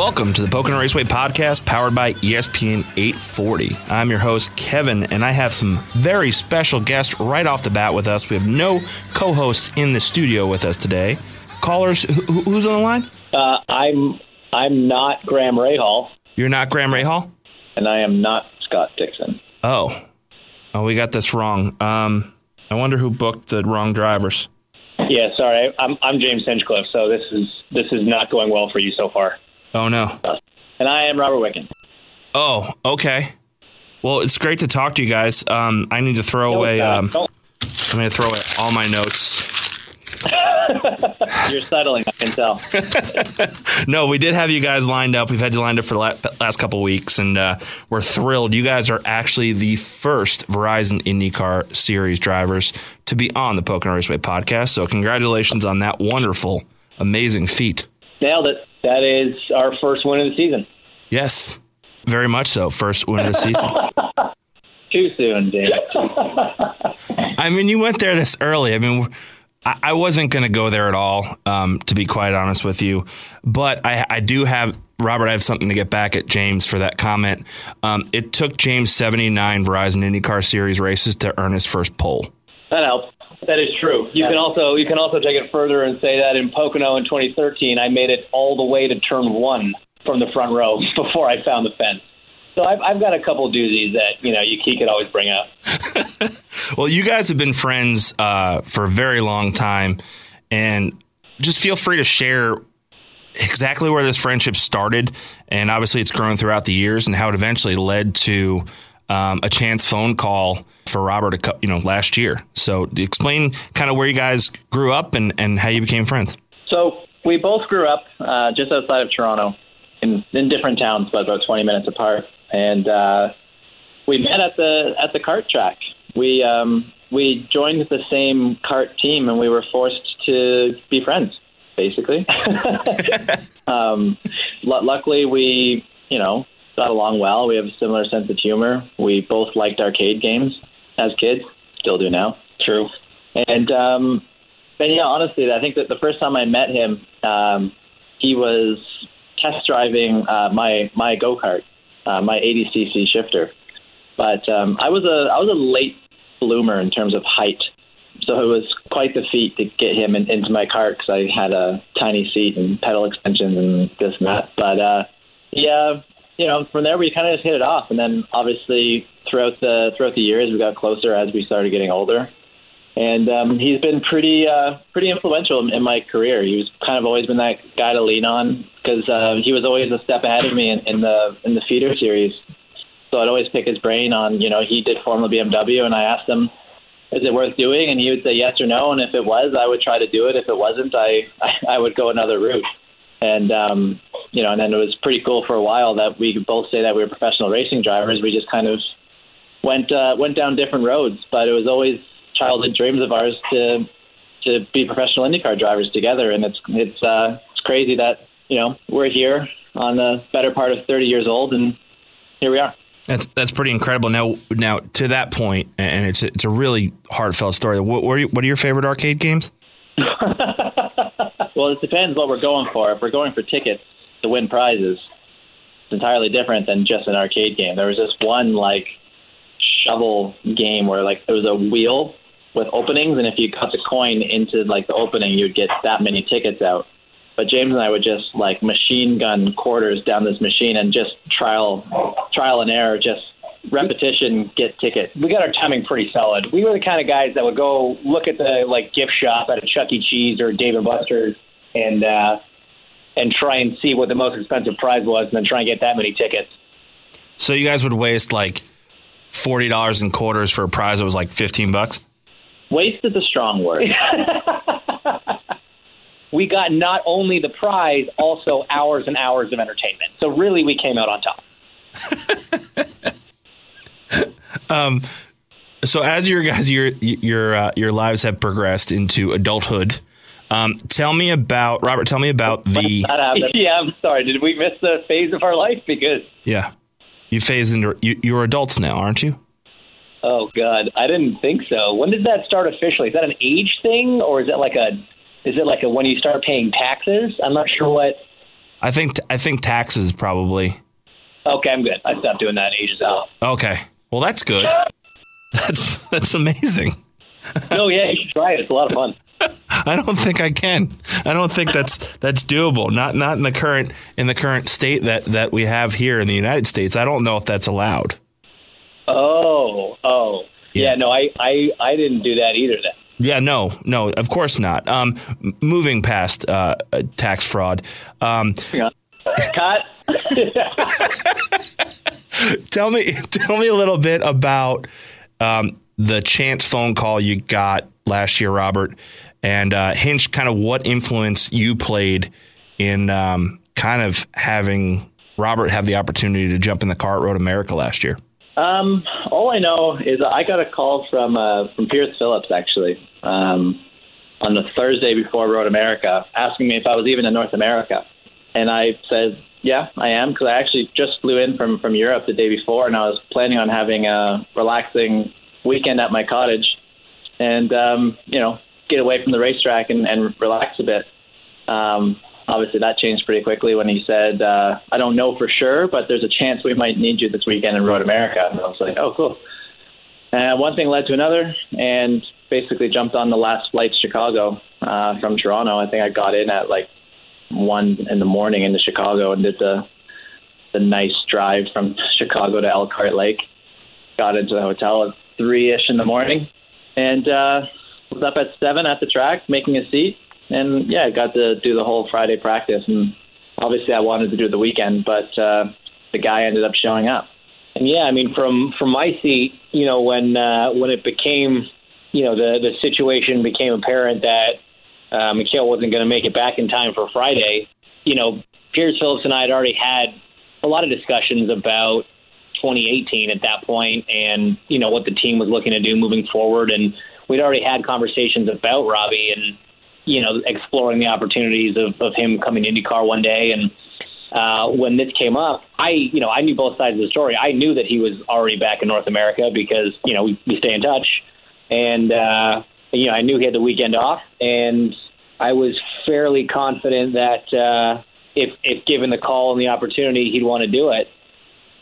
Welcome to the Pocono Raceway podcast powered by ESPN 840. I'm your host, Kevin, and I have some very special guests right off the bat with us. We have no co hosts in the studio with us today. Callers, who, who's on the line? Uh, I'm I'm not Graham Rahal, You're not Graham Rahal? and I am not Scott Dixon. Oh. Oh, we got this wrong. Um, I wonder who booked the wrong drivers. Yeah, sorry, I'm I'm James Hinchcliffe. So this is this is not going well for you so far. Oh, no. And I am Robert Wicken. Oh, okay. Well, it's great to talk to you guys. Um, I need to throw away. Uh, Um, I'm going to throw away all my notes. you're settling, I can tell. No, we did have you guys lined up. We've had you lined up for the last couple of weeks, and uh, we're thrilled. You guys are actually the first Verizon IndyCar Series drivers to be on the Pocono Raceway podcast. So, congratulations on that wonderful, amazing feat. Nailed it. That is our first win of the season. Yes, very much so. First win of the season. Too soon, James. I mean, you went there this early. I mean, I, I wasn't going to go there at all, um, to be quite honest with you. But I, I do have, Robert, I have something to get back at James for that comment. Um, it took James 79 Verizon IndyCar Series races to earn his first pole. that helps. That is true. You can also you can also take it further and say that in Pocono in 2013, I made it all the way to turn one from the front row before I found the fence. So I've, I've got a couple doozies that you know you, could always bring up. Well, you guys have been friends uh, for a very long time, and just feel free to share exactly where this friendship started, and obviously it's grown throughout the years, and how it eventually led to um, a chance phone call for Robert, a cou- you know, last year. So, explain kind of where you guys grew up and and how you became friends. So we both grew up uh, just outside of Toronto, in in different towns, but about 20 minutes apart, and uh, we met at the at the kart track. We um, we joined the same kart team, and we were forced to be friends, basically. um, lu luckily, we you know got along well. We have a similar sense of humor. We both liked arcade games as kids, still do now. True. And um, and yeah, honestly, I think that the first time I met him, um, he was test driving uh, my my go kart, uh, my 80cc shifter. But um, I was a I was a late bloomer in terms of height, so it was quite the feat to get him in, into my cart because I had a tiny seat and pedal extensions and this and that. But uh, yeah, you know, from there we kind of just hit it off, and then obviously throughout the throughout the years we got closer as we started getting older and um, he's been pretty uh, pretty influential in, my career. He was kind of always been that guy to lean on because uh, he was always a step ahead of me in, in the in the feeder series. So I'd always pick his brain on you know he did Formula BMW, and I asked him, "Is it worth doing?" And he would say yes or no, and if it was, I would try to do it. If it wasn't, I I, I would go another route. And um, you know, and then it was pretty cool for a while that we could both say that we were professional racing drivers. We just kind of went uh, went down different roads, but it was always childhood dreams of ours to to be professional IndyCar drivers together, and it's it's uh, it's crazy that you know we're here on the better part of 30 years old, and here we are. That's that's pretty incredible. Now, now to that point, and it's it's a really heartfelt story. What what are, you, what are your favorite arcade games? well, it depends what we're going for. If we're going for tickets to win prizes, it's entirely different than just an arcade game. There was this one like shovel game where like there was a wheel with openings, and if you cut the coin into like the opening, you'd get that many tickets out. But James and I would just like machine gun quarters down this machine and just trial trial and error, just repetition, get tickets. we got our timing pretty solid. We were the kind of guys that would go look at the like gift shop at a Chuck E. Cheese or Dave and Buster's and uh, and try and see what the most expensive prize was, and then try and get that many tickets. So you guys would waste like forty dollars in quarters for a prize that was like fifteen bucks. Waste is a strong word. We got not only the prize, also hours and hours of entertainment. So really, we came out on top. um, So as your guys your your uh, your lives have progressed into adulthood, um, tell me about Robert. Tell me about the yeah, I'm sorry. Did we miss the phase of our life? Because yeah. You phase into you, you're adults now, aren't you? oh god, I didn't think so. When did that start officially? Is that an age thing, or is it like a is it like a when you start paying taxes? I'm not sure what I think I think taxes probably. Okay, I'm good. I stopped doing that ages out. Okay. Well, that's good. That's that's amazing. no, yeah, you should try it. It's a lot of fun. I don't think I can. I don't think that's that's doable. Not not in the current in the current state that that we have here in the United States. I don't know if that's allowed. Oh, oh, yeah. Yeah. no, I, I, I didn't do that either. Then. Yeah, no, no, of course not. Um, moving past uh, uh, tax fraud, um, Cut. tell me tell me a little bit about um, the chance phone call you got last year, Robert, and uh, Hinch. Kind of what influence you played in um, kind of having Robert have the opportunity to jump in the car at Road America last year. Um, all I know is I got a call from uh, from Piers Phillips actually um, on the Thursday before Road America, asking me if I was even in North America, and I said, "Yeah, I am," because I actually just flew in from from Europe the day before, and I was planning on having a relaxing weekend at my cottage, and um, you know, get away from the racetrack and, and relax a bit. Um, obviously, that changed pretty quickly when he said, uh, "I don't know for sure, but there's a chance we might need you this weekend in Road America." And I was like, "Oh, cool." And one thing led to another, and basically jumped on the last flight to Chicago uh, from Toronto. I think I got in at like one in the morning into Chicago and did the the nice drive from Chicago to Elkhart Lake. Got into the hotel at three ish in the morning, and uh, was up at seven at the track making a seat. And yeah, got to do the whole Friday practice. And obviously, I wanted to do the weekend, but uh, the guy ended up showing up. And yeah, I mean, from from my seat, you know, when uh, when it became, you know, the the situation became apparent that uh, Mikhail wasn't going to make it back in time for Friday, you know, Piers Phillips and I had already had a lot of discussions about 2018 at that point, and you know what the team was looking to do moving forward, and we'd already had conversations about Robbie and you know exploring the opportunities of, of him coming to IndyCar one day, and uh, when this came up, I you know I knew both sides of the story. I knew that he was already back in North America because you know we, we stay in touch, and uh, you know I knew he had the weekend off, and I was fairly confident that uh, if if given the call and the opportunity, he'd want to do it.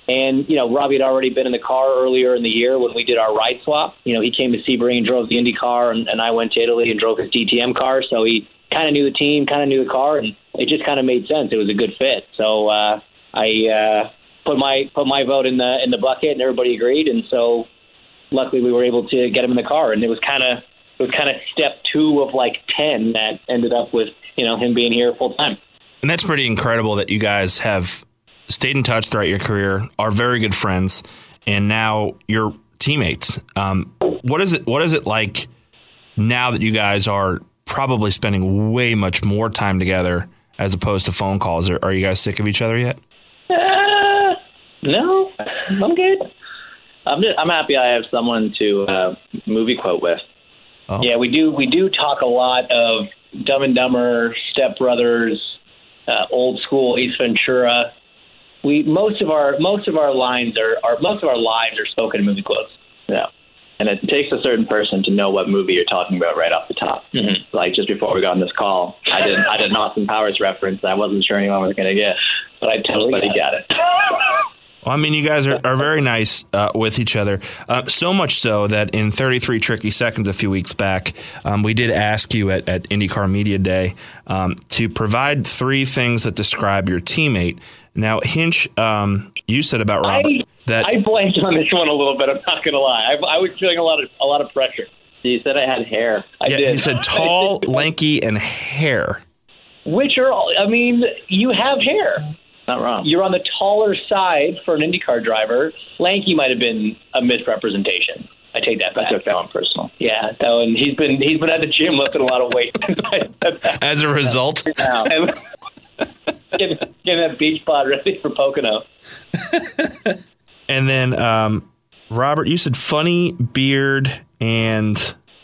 And you know, Robbie had already been in the car earlier in the year when we did our ride swap. You know, he came to Sebring and drove the Indy car, and, and I went to Italy and drove his DTM car. So he kind of knew the team, kind of knew the car, and it just kind of made sense. It was a good fit. So uh, I uh, put my put my vote in the in the bucket, and everybody agreed. And so luckily, we were able to get him in the car, and it was kind of it was kind of step two of like ten that ended up with you know him being here full time. And that's pretty incredible that you guys have stayed in touch throughout your career, are very good friends, and now you're teammates. Um, what is it? What is it like now that you guys are probably spending way much more time together as opposed to phone calls? Are, are you guys sick of each other yet? Uh, no, I'm good. I'm just, I'm happy I have someone to uh, movie quote with. Oh. Yeah, we do we do talk a lot of Dumb and Dumber, Step Brothers, uh, old school Ace Ventura. We most of our most of our lines are, are most of our lives are spoken in movie quotes. Yeah. And it takes a certain person to know what movie you're talking about right off the top. Mm-hmm. Like just before we got on this call, I did I did an Austin Powers reference. I wasn't sure anyone was going to get, but I totally got it. Well, I mean, you guys are, are very nice uh, with each other. Uh, so much so that in 33 Tricky Seconds a few weeks back, um, we did ask you at, at IndyCar Media Day um, to provide three things that describe your teammate. Now, Hinch, um, you said about Robert I, that I blanked on this one a little bit. I'm not going to lie. I, I was feeling a lot of a lot of pressure. You said I had hair. I yeah, did. he said tall, lanky, and hair. Which are, all- I mean, you have hair. Not wrong. You're on the taller side for an IndyCar driver. Lanky might have been a misrepresentation. I take that I back. took that one personal. Yeah, so and he's been he's been at the gym lifting a lot of weight. since I said that. As a result, Now, And getting, getting that beach pod ready for Pocono. and then um, Robert, you said funny beard, and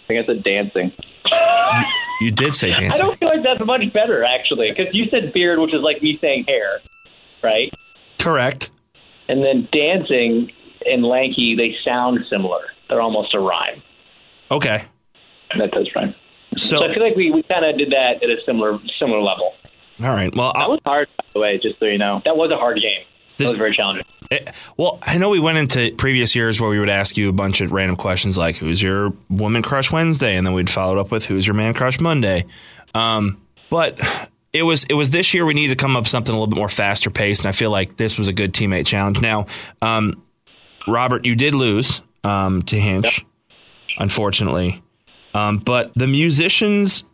I think I said dancing. you did say dancing. I don't feel like that's much better actually, because you said beard, which is like me saying hair, right? Correct. And then dancing and lanky, they sound similar. They're almost a rhyme. Okay. That does rhyme. So So I feel like we, we kind of did that at a similar similar level. All right. Well, That I'll, was hard, by the way, just so you know. That was a hard game. That was very challenging. eh, well, I know we went into previous years where we would ask you a bunch of random questions like, "Who's your woman crush Wednesday?" and then we'd follow it up with, "Who's your man crush Monday?" Um, but it was it was this year we needed to come up with something a little bit more faster paced, and I feel like this was a good teammate challenge. Now, um, Robert, you did lose um, to Hinch, unfortunately, um, but the musicians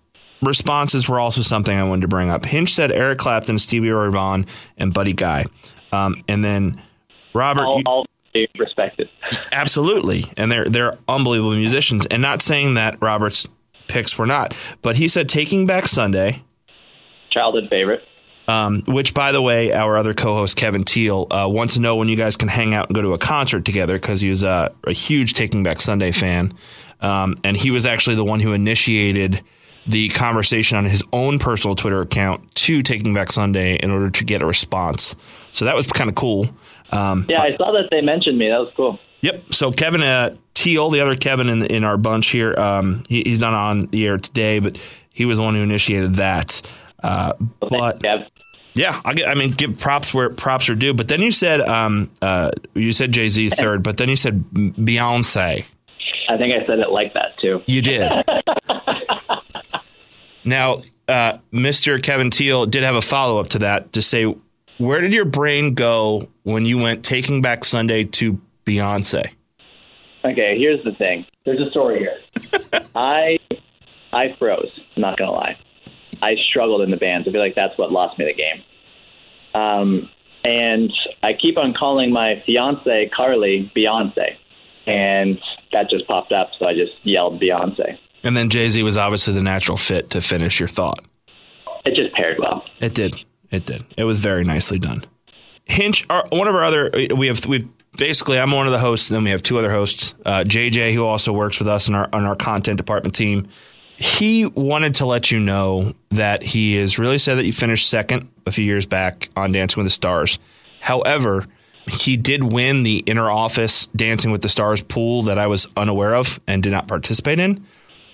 responses were also something I wanted to bring up. Hinch said Eric Clapton, Stevie Ray Vaughan, and Buddy Guy. Um, and then Robert, All, you- all respected. absolutely, and they're they're unbelievable musicians. And not saying that Robert's picks were not, but he said Taking Back Sunday, Childhood favorite. um, which by the way, our other co-host Kevin Teal uh, wants to know when you guys can hang out and go to a concert together because he was uh, a huge Taking Back Sunday fan, um, and he was actually the one who initiated the conversation on his own personal Twitter account to Taking Back Sunday in order to get a response. So that was kind of cool. Um, Yeah, I saw that they mentioned me. That was cool. Yep. So Kevin uh, Teal, the other Kevin in in our bunch here, um, he, he's not on the air today, but he was the one who initiated that. Uh, but Yeah. I, get, I mean, give props where props are due. But then you said um, uh, you said Jay Z third, but then you said Beyonce. I think I said it like that too. You did. now, uh, Mr. Kevin Teal did have a follow up to that to say, where did your brain go when you went Taking Back Sunday to Beyonce? Okay, here's the thing. There's a story here. I I froze. I'm not gonna lie. I struggled in the bands. I feel like that's what lost me the game. Um, and I keep on calling my fiance Carly Beyonce, and that just popped up. So I just yelled Beyonce. And then Jay Z was obviously the natural fit to finish your thought. It just paired well. It did. It did. It was very nicely done. Hinch, our, one of our other, we have, we basically, I'm one of the hosts, and then we have two other hosts. Uh, JJ, who also works with us on our on our content department team. He wanted to let you know that he is really sad that you finished second a few years back on Dancing with the Stars. However, he did win the inner office Dancing with the Stars pool that I was unaware of and did not participate in.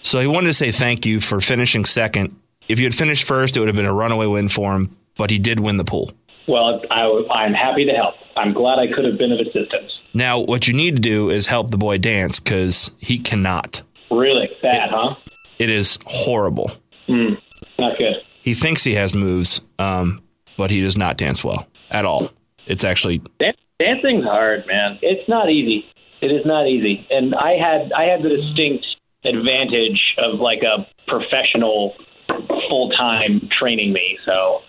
So he wanted to say thank you for finishing second. If you had finished first, it would have been a runaway win for him, but he did win the pool. Well, I, I'm happy to help. I'm glad I could have been of assistance. Now, what you need to do is help the boy dance because he cannot. Really? Bad, huh? It is horrible. Mm, not good. He thinks he has moves, um, but he does not dance well at all. It's actually Dan- dancing's hard, man. It's not easy. It is not easy. And I had I had the distinct advantage of like a professional full time training me. So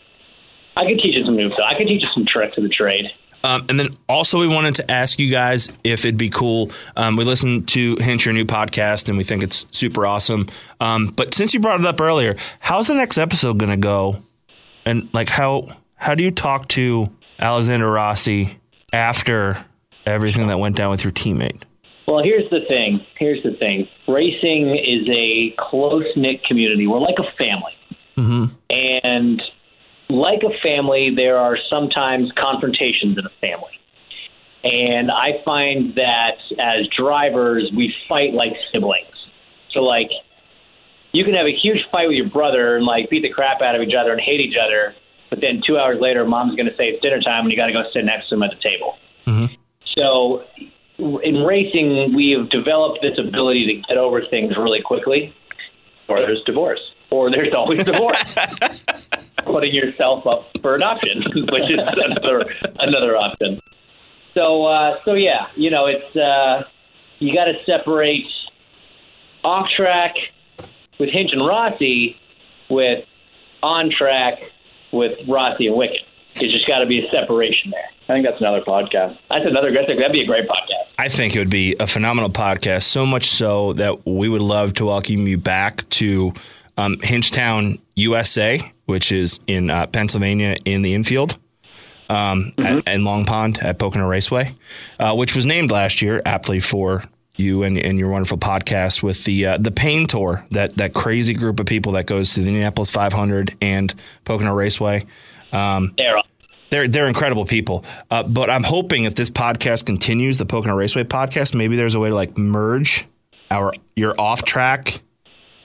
I could teach you some moves. stuff. I could teach you some tricks of the trade. Um, and then also, we wanted to ask you guys if it'd be cool. Um, we listened to Hinch, your new podcast, and we think it's super awesome. Um, but since you brought it up earlier, how's the next episode going to go? And like, how how do you talk to Alexander Rossi after everything that went down with your teammate? Well, here's the thing. Here's the thing. Racing is a close knit community. We're like a family. Mm-hmm. And like a family, there are sometimes confrontations in a family. And I find that as drivers, we fight like siblings. So, like, you can have a huge fight with your brother and, like, beat the crap out of each other and hate each other. But then two hours later, mom's going to say it's dinner time and you got to go sit next to him at the table. Mhm. So, in racing, we have developed this ability to get over things really quickly, or there's divorce, or there's always divorce. Putting yourself up for adoption, which is another another option. So, uh, so yeah, you know, it's uh, you got to separate off track with Hinch and Rossi with on track with Rossi and Wickens. There's just got to be a separation there. I think that's another podcast. That's another. That's a, that'd be a great podcast. I think it would be a phenomenal podcast, so much so that we would love to welcome you back to um, Hinchtown, USA, which is in uh, Pennsylvania in the infield. Um, at, and Long Pond at Pocono Raceway, uh, which was named last year aptly for you and, and your wonderful podcast with the uh, the Pain Tour, that that crazy group of people that goes to the Indianapolis 500 and Pocono Raceway. Um, There. they're they're incredible people. Uh, but I'm hoping if this podcast continues, the Pocono Raceway podcast, maybe there's a way to like merge our your off track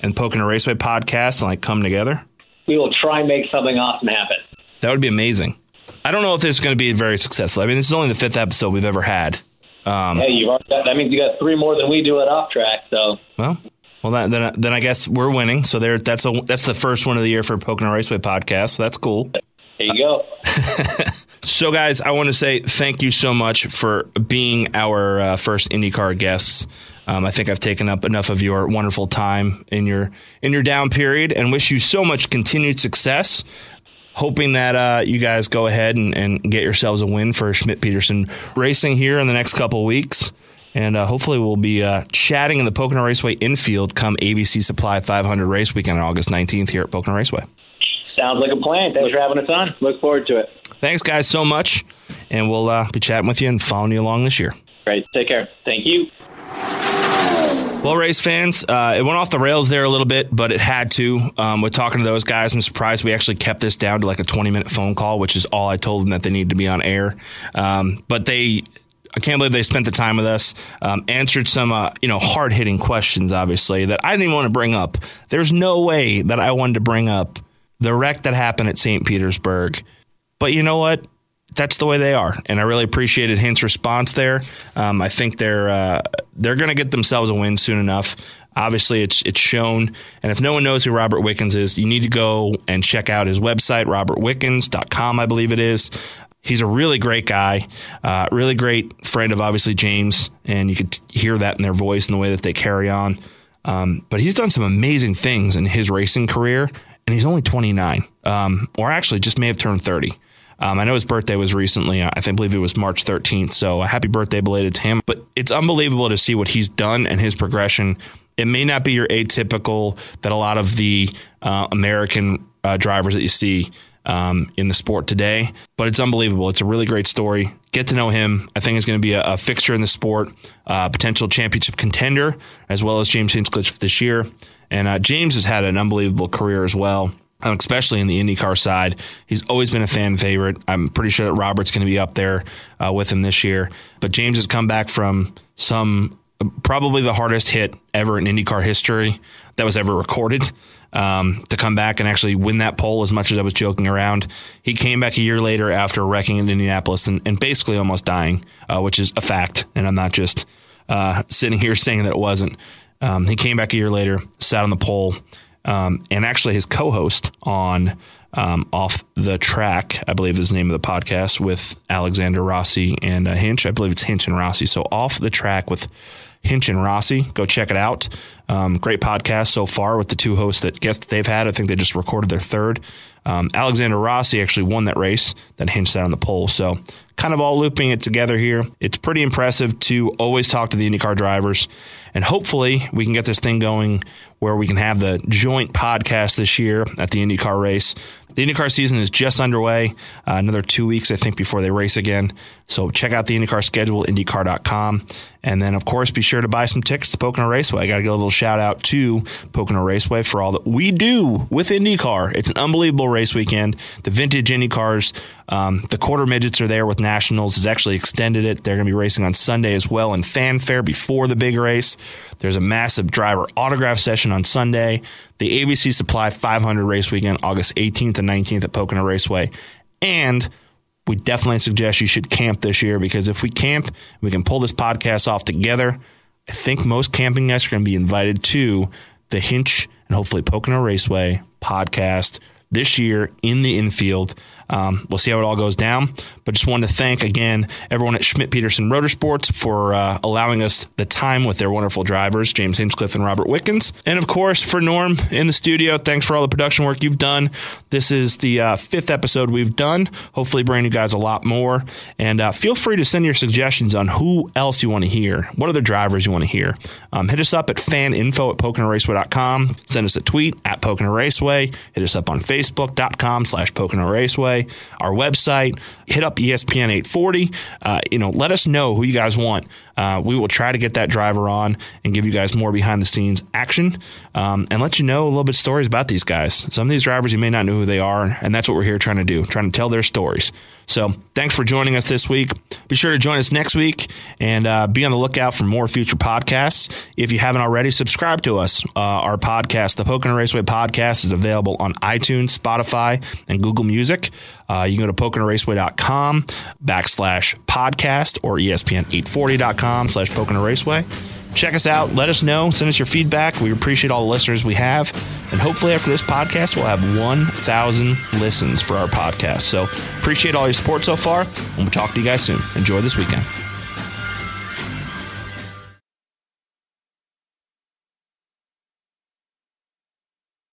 and Pocono Raceway podcast and like come together. we will try and make something awesome happen. That would be amazing. I don't know if this is going to be very successful. I mean, this is only the fifth episode we've ever had. Um, hey, you've already got, that means you got three more than we do at off track. So well, well, that, then then I guess we're winning. So there, that's a that's the first one of the year for Pocono Raceway podcast. So that's cool. There you go. so, guys, I want to say thank you so much for being our uh, first IndyCar guests. Um, I think I've taken up enough of your wonderful time in your in your down period, and wish you so much continued success hoping that uh, you guys go ahead and, and, get yourselves a win for Schmidt Peterson Racing here in the next couple of weeks. And uh, hopefully, we'll be uh, chatting in the Pocono Raceway infield come ABC Supply 500 race weekend on August 19th here at Pocono Raceway. Sounds like a plan. Thanks for having us on. Look forward to it. Thanks, guys, so much. And we'll uh, be chatting with you and following you along this year. Great. Take care. Thank you. Well, race fans, uh, it went off the rails there a little bit, but it had to. Um, with talking to those guys, I'm surprised we actually kept this down to like a 20 minute phone call, which is all I told them that they needed to be on air. Um, but they I can't believe they spent the time with us, um, answered some, uh, you know, hard hitting questions, obviously, that I didn't even want to bring up. There's no way that I wanted to bring up the wreck that happened at St. Petersburg. But you know what? That's the way they are, and I really appreciated Hinch's response there. Um, I think they're uh, they're going to get themselves a win soon enough. Obviously, it's it's shown, and if no one knows who Robert Wickens is, you need to go and check out his website, robertwickens.com, I believe it is. He's a really great guy, uh, really great friend of obviously James, and you could hear that in their voice and the way that they carry on. Um, but he's done some amazing things in his racing career, and he's only 29, um, or actually just may have turned 30. Um, I know his birthday was recently. I think believe it was March 13th. So a happy birthday belated to him. But it's unbelievable to see what he's done and his progression. It may not be your atypical that a lot of the uh, American uh, drivers that you see um, in the sport today, but it's unbelievable. It's a really great story. Get to know him. I think he's going to be a, a, fixture in the sport, uh, potential championship contender, as well as James Hinchcliffe this year. And uh, James has had an unbelievable career as well. Um, especially in the IndyCar side. He's always been a fan favorite. I'm pretty sure that Robert's going to be up there uh, with him this year. But James has come back from some probably the hardest hit ever in IndyCar history that was ever recorded. Um, to come back and actually win that pole as much as I was joking around. He came back a year later after wrecking in Indianapolis and, and basically almost dying, uh, which is a fact. And I'm not just uh, sitting here saying that it wasn't. Um, he came back a year later, sat on the pole, um, and actually his co-host on um, off the track, I believe is the name of the podcast with Alexander Rossi and uh, Hinch. I believe it's Hinch and Rossi. So off the track with Hinch and Rossi. Go check it out. Um, great podcast so far with the two hosts that guests that they've had. I think they just recorded their third. Um, Alexander Rossi actually won that race that Hinch that on the pole. So kind of all looping it together here. It's pretty impressive to always talk to the IndyCar drivers. And hopefully we can get this thing going where we can have the joint podcast this year at the IndyCar race. The IndyCar season is just underway. Uh, another two weeks, I think, before they race again. So check out the IndyCar schedule, IndyCar.com. And then, of course, be sure to buy some tickets to Pocono Raceway. I got to give a little shout out to Pocono Raceway for all that we do with IndyCar. It's an unbelievable race weekend. The vintage IndyCars, um, the quarter midgets are there with Nationals, has actually extended it. They're going to be racing on Sunday as well in fanfare before the big race. There's a massive driver autograph session on Sunday. The ABC Supply 500 race weekend, August 18th and 19th at Pocono Raceway. And we definitely suggest you should camp this year because if we camp, we can pull this podcast off together. I think most camping guests are going to be invited to the Hinch and hopefully Pocono Raceway podcast this year in the infield. Um, we'll see how it all goes down. But just wanted to thank again everyone at Schmidt Peterson Motorsports for uh, allowing us the time with their wonderful drivers, James Hinchcliffe and Robert Wickens. And of course, for Norm in the studio, thanks for all the production work you've done. This is the uh, fifth episode we've done. Hopefully, bring you guys a lot more. And uh, feel free to send your suggestions on who else you want to hear, what other drivers you want to hear. Um, hit us up at faninfo at poconoraceway.com. Send us a tweet at Pocono Raceway. Hit us up on facebook.com slash Pocono Raceway. Our website. Hit up ESPN 840. Uh, you know, let us know who you guys want. Uh, we will try to get that driver on and give you guys more behind the scenes action um, and let you know a little bit stories about these guys. Some of these drivers you may not know who they are, and that's what we're here trying to do, trying to tell their stories. So thanks for joining us this week. Be sure to join us next week and uh, be on the lookout for more future podcasts. If you haven't already, subscribe to us. Uh, our podcast, the Pocono Raceway Podcast, is available on iTunes, Spotify, and Google Music. Uh, you can go to PoconoRaceway.com backslash podcast or ESPN840.com slash Pocono Raceway. Check us out. Let us know. Send us your feedback. We appreciate all the listeners we have. And hopefully, after this podcast, we'll have 1,000 listens for our podcast. So, appreciate all your support so far. And we'll talk to you guys soon. Enjoy this weekend.